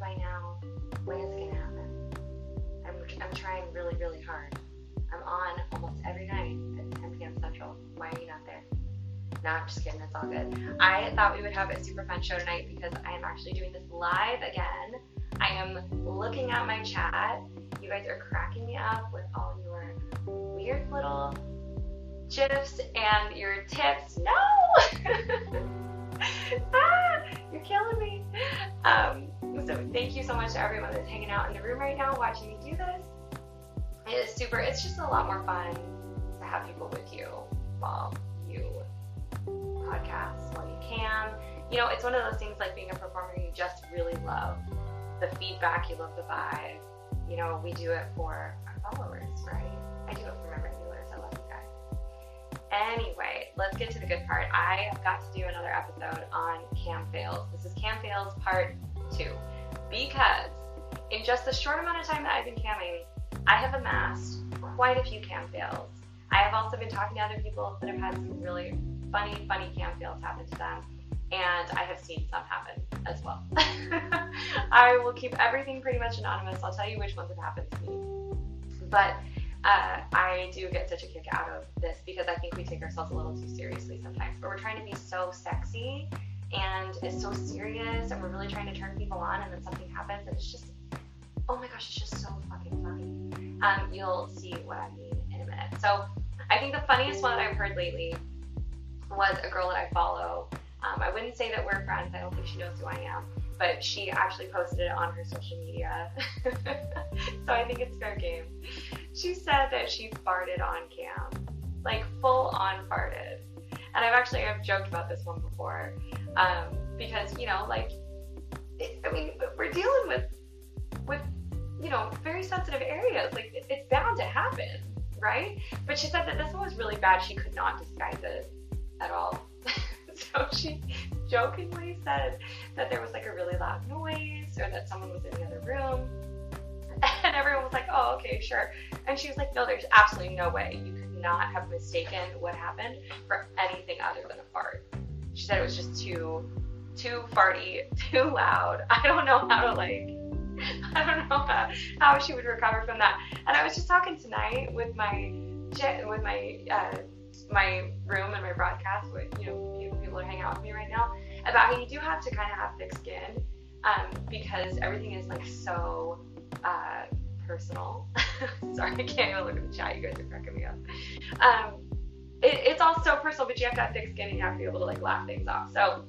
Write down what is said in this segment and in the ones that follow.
by now. When is it gonna happen? I'm, I'm trying really, really hard. I'm on almost every night at 10 p.m. Central. Why are you not there? No, I'm just kidding. It's all good. I thought we would have a super fun show tonight because I am actually doing this live again. I am looking at my chat. You guys are cracking me up with all your weird little gifs and your tips. No! ah, you're killing me. Um, so thank you so much to everyone that's hanging out in the room right now watching me do this. It is super. It's just a lot more fun to have people with you while you podcast while you can. You know, it's one of those things like being a performer you just really love the feedback, you love the vibe. You know, we do it for our followers, right? I do it for my regulars. Anyway, let's get to the good part. I got to do another episode on cam fails. This is cam fails part two because in just the short amount of time that I've been camming, I have amassed quite a few cam fails. I have also been talking to other people that have had some really funny, funny cam fails happen to them, and I have seen some happen as well. I will keep everything pretty much anonymous. I'll tell you which ones have happened to me. But uh, I do get such a kick out of this because I think we take ourselves a little too seriously sometimes. But we're trying to be so sexy and it's so serious, and we're really trying to turn people on, and then something happens, and it's just, oh my gosh, it's just so fucking funny. Um, you'll see what I mean in a minute. So I think the funniest one that I've heard lately was a girl that I follow. Um, I wouldn't say that we're friends. I don't think she knows who I am, but she actually posted it on her social media. so I think it's fair game. She said that she farted on cam, like full on farted. And I've actually I've joked about this one before um, because you know like it, I mean we're dealing with with you know very sensitive areas. Like it, it's bound to happen, right? But she said that this one was really bad. She could not disguise it at all. so she jokingly said that there was like a really loud noise or that someone was in the other room. And everyone was like, oh, okay, sure. And she was like, no, there's absolutely no way. You could not have mistaken what happened for anything other than a fart. She said it was just too, too farty, too loud. I don't know how to like, I don't know how, how she would recover from that. And I was just talking tonight with my, with my, uh, my room and my broadcast with you know people are hanging out with me right now about how you do have to kind of have thick skin um, because everything is like so uh, personal. Sorry, I can't even look at the chat. You guys are cracking me up. Um, it, it's all so personal, but you have to have thick skin and you have to be able to like laugh things off. So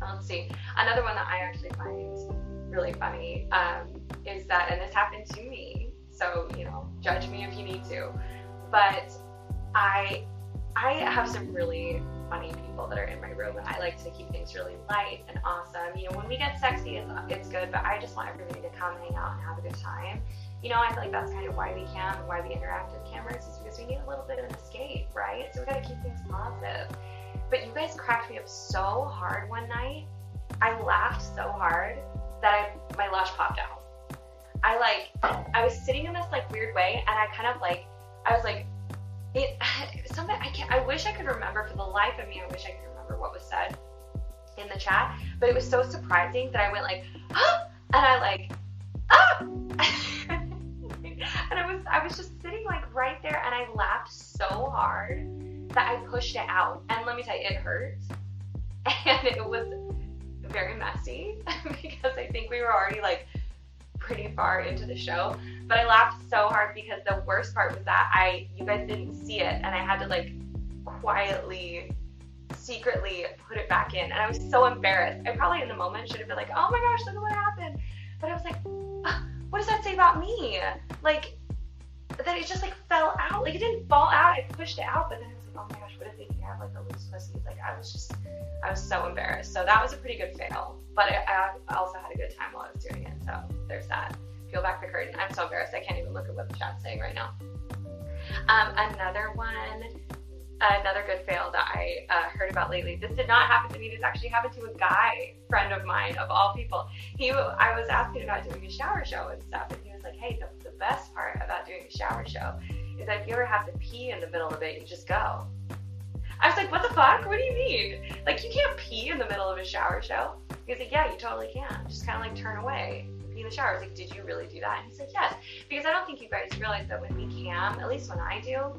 let's see. Another one that I actually find really funny um, is that, and this happened to me. So you know, judge me if you need to, but I I have some really funny people that are in my room, and I like to keep things really light and awesome. You know, when we get sexy, it's, it's good, but I just want everybody to come hang out and have a good time. You know, I feel like that's kind of why we cam and why we interact with cameras is because we need a little bit of an escape, right? So we gotta keep things positive. But you guys cracked me up so hard one night. I laughed so hard that I, my lash popped out. I like, I was sitting in this like weird way, and I kind of like, I was like, it something I can't I wish I could remember. For the life of me I wish I could remember what was said in the chat. But it was so surprising that I went like ah! and I like ah and I was I was just sitting like right there and I laughed so hard that I pushed it out. And let me tell you it hurt. And it was very messy because I think we were already like pretty far into the show. But I laughed so hard because the worst part was that I you guys didn't see it and I had to like quietly secretly put it back in and I was so embarrassed. I probably in the moment should have been like, "Oh my gosh, look at what happened." But I was like, "What does that say about me?" Like that it just like fell out. Like it didn't fall out. I pushed it out, but then "Oh my gosh, what if they I have like a loose pussy?" Like I was just I was so embarrassed. So that was a pretty good fail. But I, I also had a good time while I was doing it. So there's that. Peel back the curtain. I'm so embarrassed. I can't even look at what the chat's saying right now. Um, another one, another good fail that I uh, heard about lately. This did not happen to me. This actually happened to a guy friend of mine, of all people. He, I was asking about doing a shower show and stuff, and he was like, "Hey, the, the best part about doing a shower show is that if you ever have to pee in the middle of it, you just go." I was like, what the fuck? What do you mean? Like, you can't pee in the middle of a shower show. He's like, yeah, you totally can. Just kind of like turn away, be in the shower. I was like, did you really do that? And he said, yes. Because I don't think you guys realize that when we cam, at least when I do,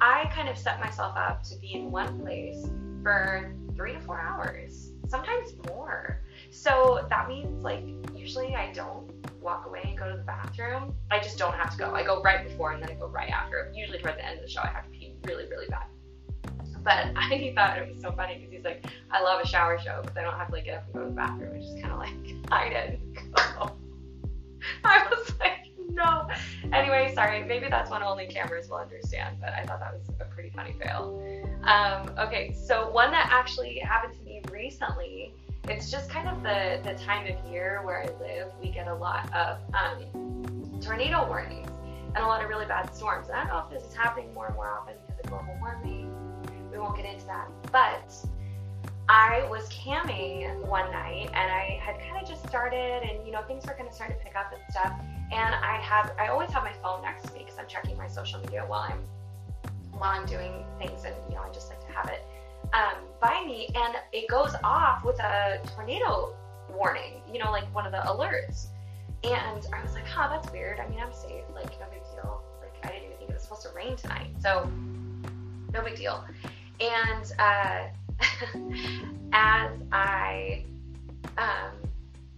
I kind of set myself up to be in one place for three to four hours, sometimes more. So that means like usually I don't walk away and go to the bathroom. I just don't have to go. I go right before and then I go right after. Usually towards the end of the show, I have to pee really, really bad. But I thought it was so funny because he's like, I love a shower show because I don't have to like get up and go to the bathroom. I just kind of like hide it and go. I was like, no. Anyway, sorry. Maybe that's one only cameras will understand, but I thought that was a pretty funny fail. Um, okay, so one that actually happened to me recently. It's just kind of the, the time of year where I live. We get a lot of um, tornado warnings and a lot of really bad storms. And I don't know if this is happening more and more often because of global warming. We won't get into that. But I was camming one night and I had kind of just started and you know things were kind of starting to pick up and stuff and I have I always have my phone next to me because I'm checking my social media while I'm while I'm doing things and you know I just like to have it um, by me and it goes off with a tornado warning you know like one of the alerts and I was like huh that's weird I mean I'm safe like no big deal like I didn't even think it was supposed to rain tonight so no big deal and uh, as I, um,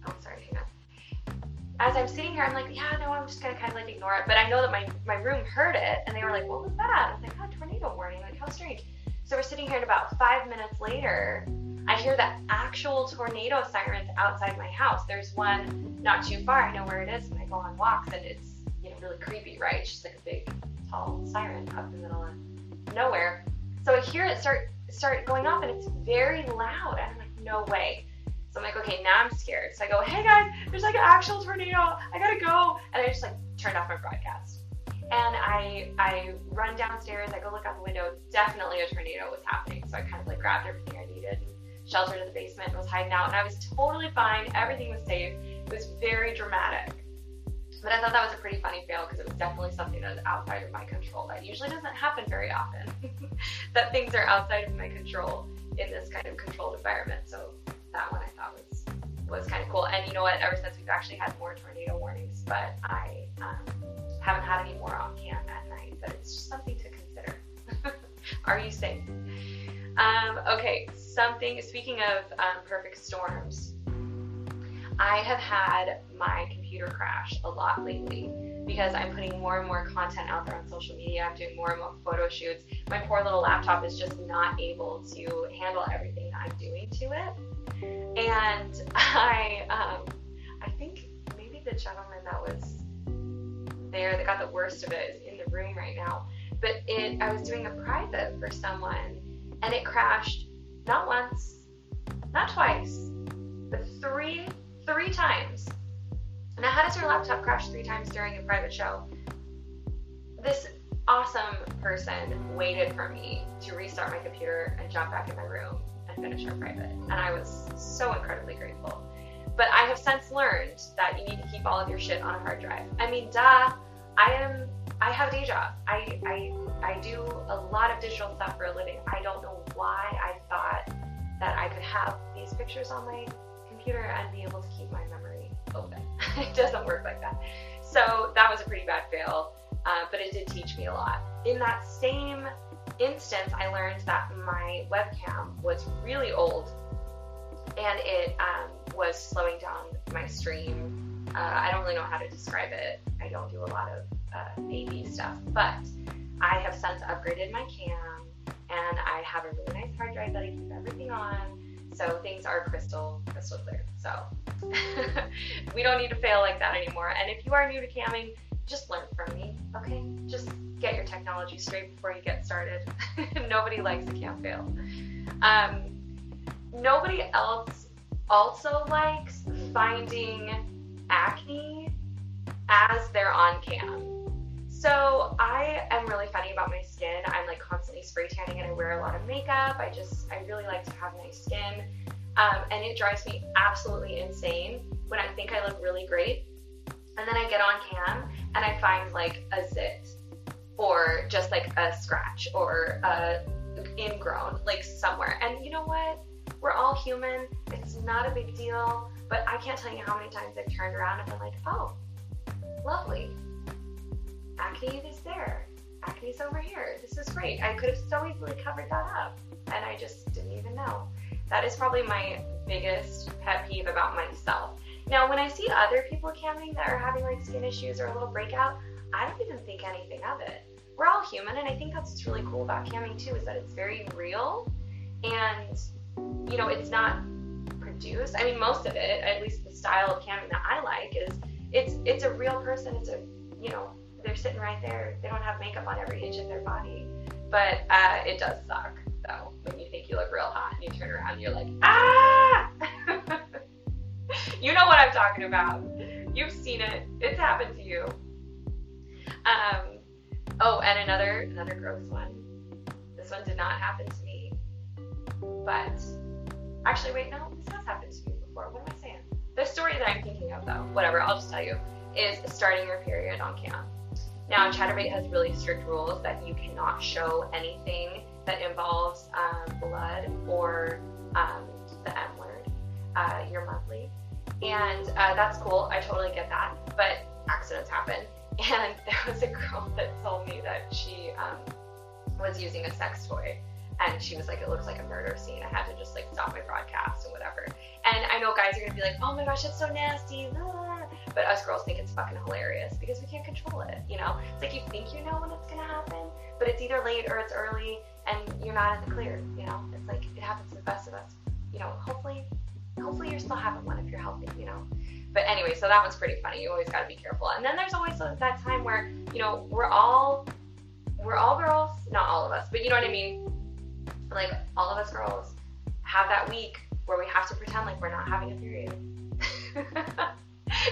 oh, sorry, hang on. As I'm sitting here, I'm like, yeah, no, I'm just gonna kind of like ignore it. But I know that my, my room heard it, and they were like, what was that? I was like, oh, tornado warning. Like, how strange. So we're sitting here, and about five minutes later, I hear the actual tornado sirens outside my house. There's one not too far. I know where it is when I go on walks, and it's you know really creepy, right? It's just like a big, tall siren up in the middle of nowhere. So I hear it start start going off and it's very loud. And I'm like, no way. So I'm like, okay, now I'm scared. So I go, hey guys, there's like an actual tornado. I gotta go. And I just like turned off my broadcast. And I I run downstairs. I go look out the window. Definitely a tornado was happening. So I kind of like grabbed everything I needed, and sheltered in the basement, and was hiding out. And I was totally fine. Everything was safe. It was very dramatic. But I thought that was a pretty funny fail because it was definitely something that is outside of my control. That usually doesn't happen very often. that things are outside of my control in this kind of controlled environment. So that one I thought was was kind of cool. And you know what? Ever since we've actually had more tornado warnings, but I um, haven't had any more on cam at night. But it's just something to consider. are you safe? Um, okay, something. Speaking of um, perfect storms, I have had my computer crash a lot lately because I'm putting more and more content out there on social media. I'm doing more and more photo shoots. My poor little laptop is just not able to handle everything I'm doing to it. And I, um, I think maybe the gentleman that was there that got the worst of it is in the room right now. But it, I was doing a private for someone, and it crashed not once, not twice, but three, three times now, how does your laptop crash three times during a private show? This awesome person waited for me to restart my computer and jump back in my room and finish our private. And I was so incredibly grateful. But I have since learned that you need to keep all of your shit on a hard drive. I mean, duh, I am I have a day job. I, I I do a lot of digital stuff for a living. I don't know why I thought that I could have these pictures on my computer and be able to keep my memory open. it doesn't work like that. So that was a pretty bad fail, uh, but it did teach me a lot. In that same instance, I learned that my webcam was really old and it um, was slowing down my stream. Uh, I don't really know how to describe it. I don't do a lot of uh, stuff, but I have since upgraded my cam and I have a really nice hard drive that I keep everything on. So things are crystal, crystal clear. So we don't need to fail like that anymore. And if you are new to camming, just learn from me, okay? Just get your technology straight before you get started. nobody likes a cam fail. Um, nobody else also likes finding acne as they're on cam. So I am really funny about my skin. I'm like constantly spray tanning and I wear a lot of makeup. I just, I really like to have nice skin. Um, and it drives me absolutely insane when I think I look really great. And then I get on cam and I find like a zit or just like a scratch or a ingrown like somewhere. And you know what? we're all human. It's not a big deal. But I can't tell you how many times I've turned around and been like, oh, lovely. Acne is there. Acne's over here. This is great. I could have so easily covered that up. And I just didn't even know. That is probably my biggest pet peeve about myself. Now, when I see other people camming that are having like skin issues or a little breakout, I don't even think anything of it. We're all human, and I think that's what's really cool about camming too, is that it's very real, and you know, it's not produced. I mean, most of it, at least the style of camming that I like, is it's it's a real person. It's a you know, they're sitting right there. They don't have makeup on every inch of their body, but uh, it does suck though when you think you look real hot and you turn around and you're like, ah. you know what I'm talking about. You've seen it. It's happened to you. Um, oh, and another another gross one. This one did not happen to me, but actually, wait, no, this has happened to me before. What am I saying? The story that I'm thinking of, though, whatever, I'll just tell you, is starting your period on cam. Now, Chaturbate has really strict rules that you cannot show anything that involves um, blood or um, the M word, uh, your monthly. And uh, that's cool. I totally get that. But accidents happen. And there was a girl that told me that she um, was using a sex toy. And she was like, it looks like a murder scene. I had to just like stop my broadcast and whatever. And I know guys are gonna be like, oh my gosh, it's so nasty. Ah. But us girls think it's fucking hilarious because we can't control it. You know, it's like you think you know when it's gonna happen, but it's either late or it's early, and you're not in the clear. You know, it's like it happens to the best of us. You know, hopefully hopefully you're still having one if you're healthy, you know. But anyway, so that one's pretty funny. You always got to be careful. And then there's always that time where you know we're all we're all girls, not all of us, but you know what I mean. Like all of us girls have that week where we have to pretend like we're not having a period.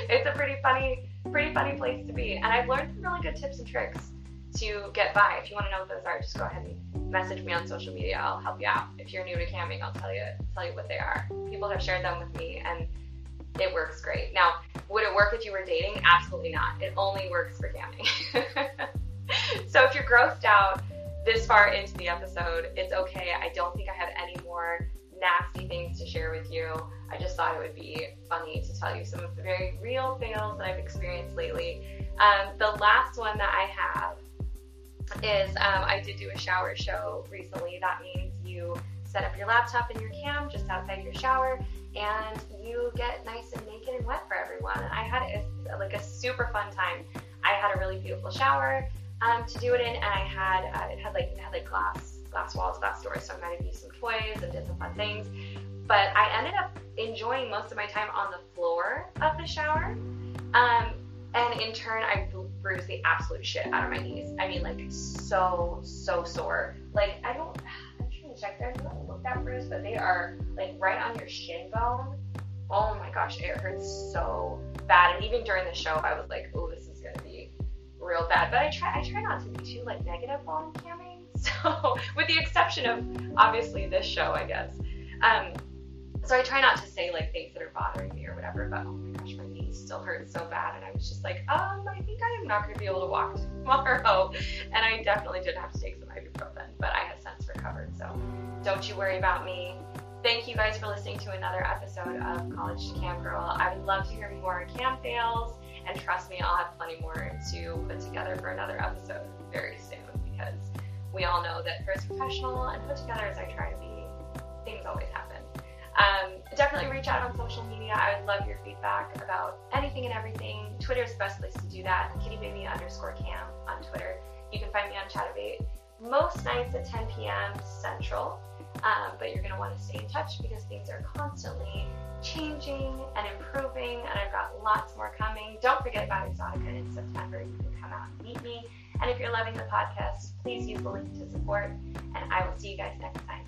it's a pretty funny, pretty funny place to be. And I've learned some really good tips and tricks to get by. If you want to know what those are, just go ahead and message me on social media. I'll help you out. If you're new to camming, I'll tell you tell you what they are. People have shared them with me, and it works great. Now, would it work if you were dating? Absolutely not. It only works for camming. so if you're grossed out this far into the episode, it's okay. I don't think I have any more nasty things to share with you. I just thought it would be funny to tell you some of the very real fails that I've experienced lately. Um, the last one that I have is um, I did do a shower show recently. That means you set up your laptop and your cam just outside your shower and you get nice and naked and wet for everyone. I had a, like a super fun time. I had a really beautiful shower um, to do it in, and I had uh, it had like it had like glass glass walls, glass doors, so I might have used some toys and did some fun things. But I ended up enjoying most of my time on the floor of the shower. Um, and in turn, I bruised the absolute shit out of my knees. I mean, like so so sore. Like I don't. I'm trying to check. there. I don't look that bruised, but they are like right on your shin bone. Oh my gosh, it hurts so bad. And even during the show, I was like, oh, this is real bad. But I try. I try not to be too like negative while I'm camming. So, with the exception of obviously this show, I guess. Um, so I try not to say like things that are bothering me or whatever. But oh my gosh, my knee still hurts so bad. And I was just like, um, I think I am not going to be able to walk tomorrow. And I definitely did have to take some ibuprofen, but I have since recovered. So don't you worry about me. Thank you guys for listening to another episode of College to Cam Girl. I would love to hear more cam fails. And trust me, I'll have plenty more to put together for another episode very soon because we all know that for as professional and put together as I try to be, things always happen. Um, definitely reach out on social media. I would love your feedback about anything and everything. Twitter is the best place to do that. KittyBaby underscore cam on Twitter. You can find me on Chaturbate most nights at 10 p.m. Central. Um, but you're going to want to stay in touch because things are constantly changing and improving, and I've got lots more coming. Don't forget about Exxxotica in September. You can come out and meet me. And if you're loving the podcast, please use the link to support, and I will see you guys next time.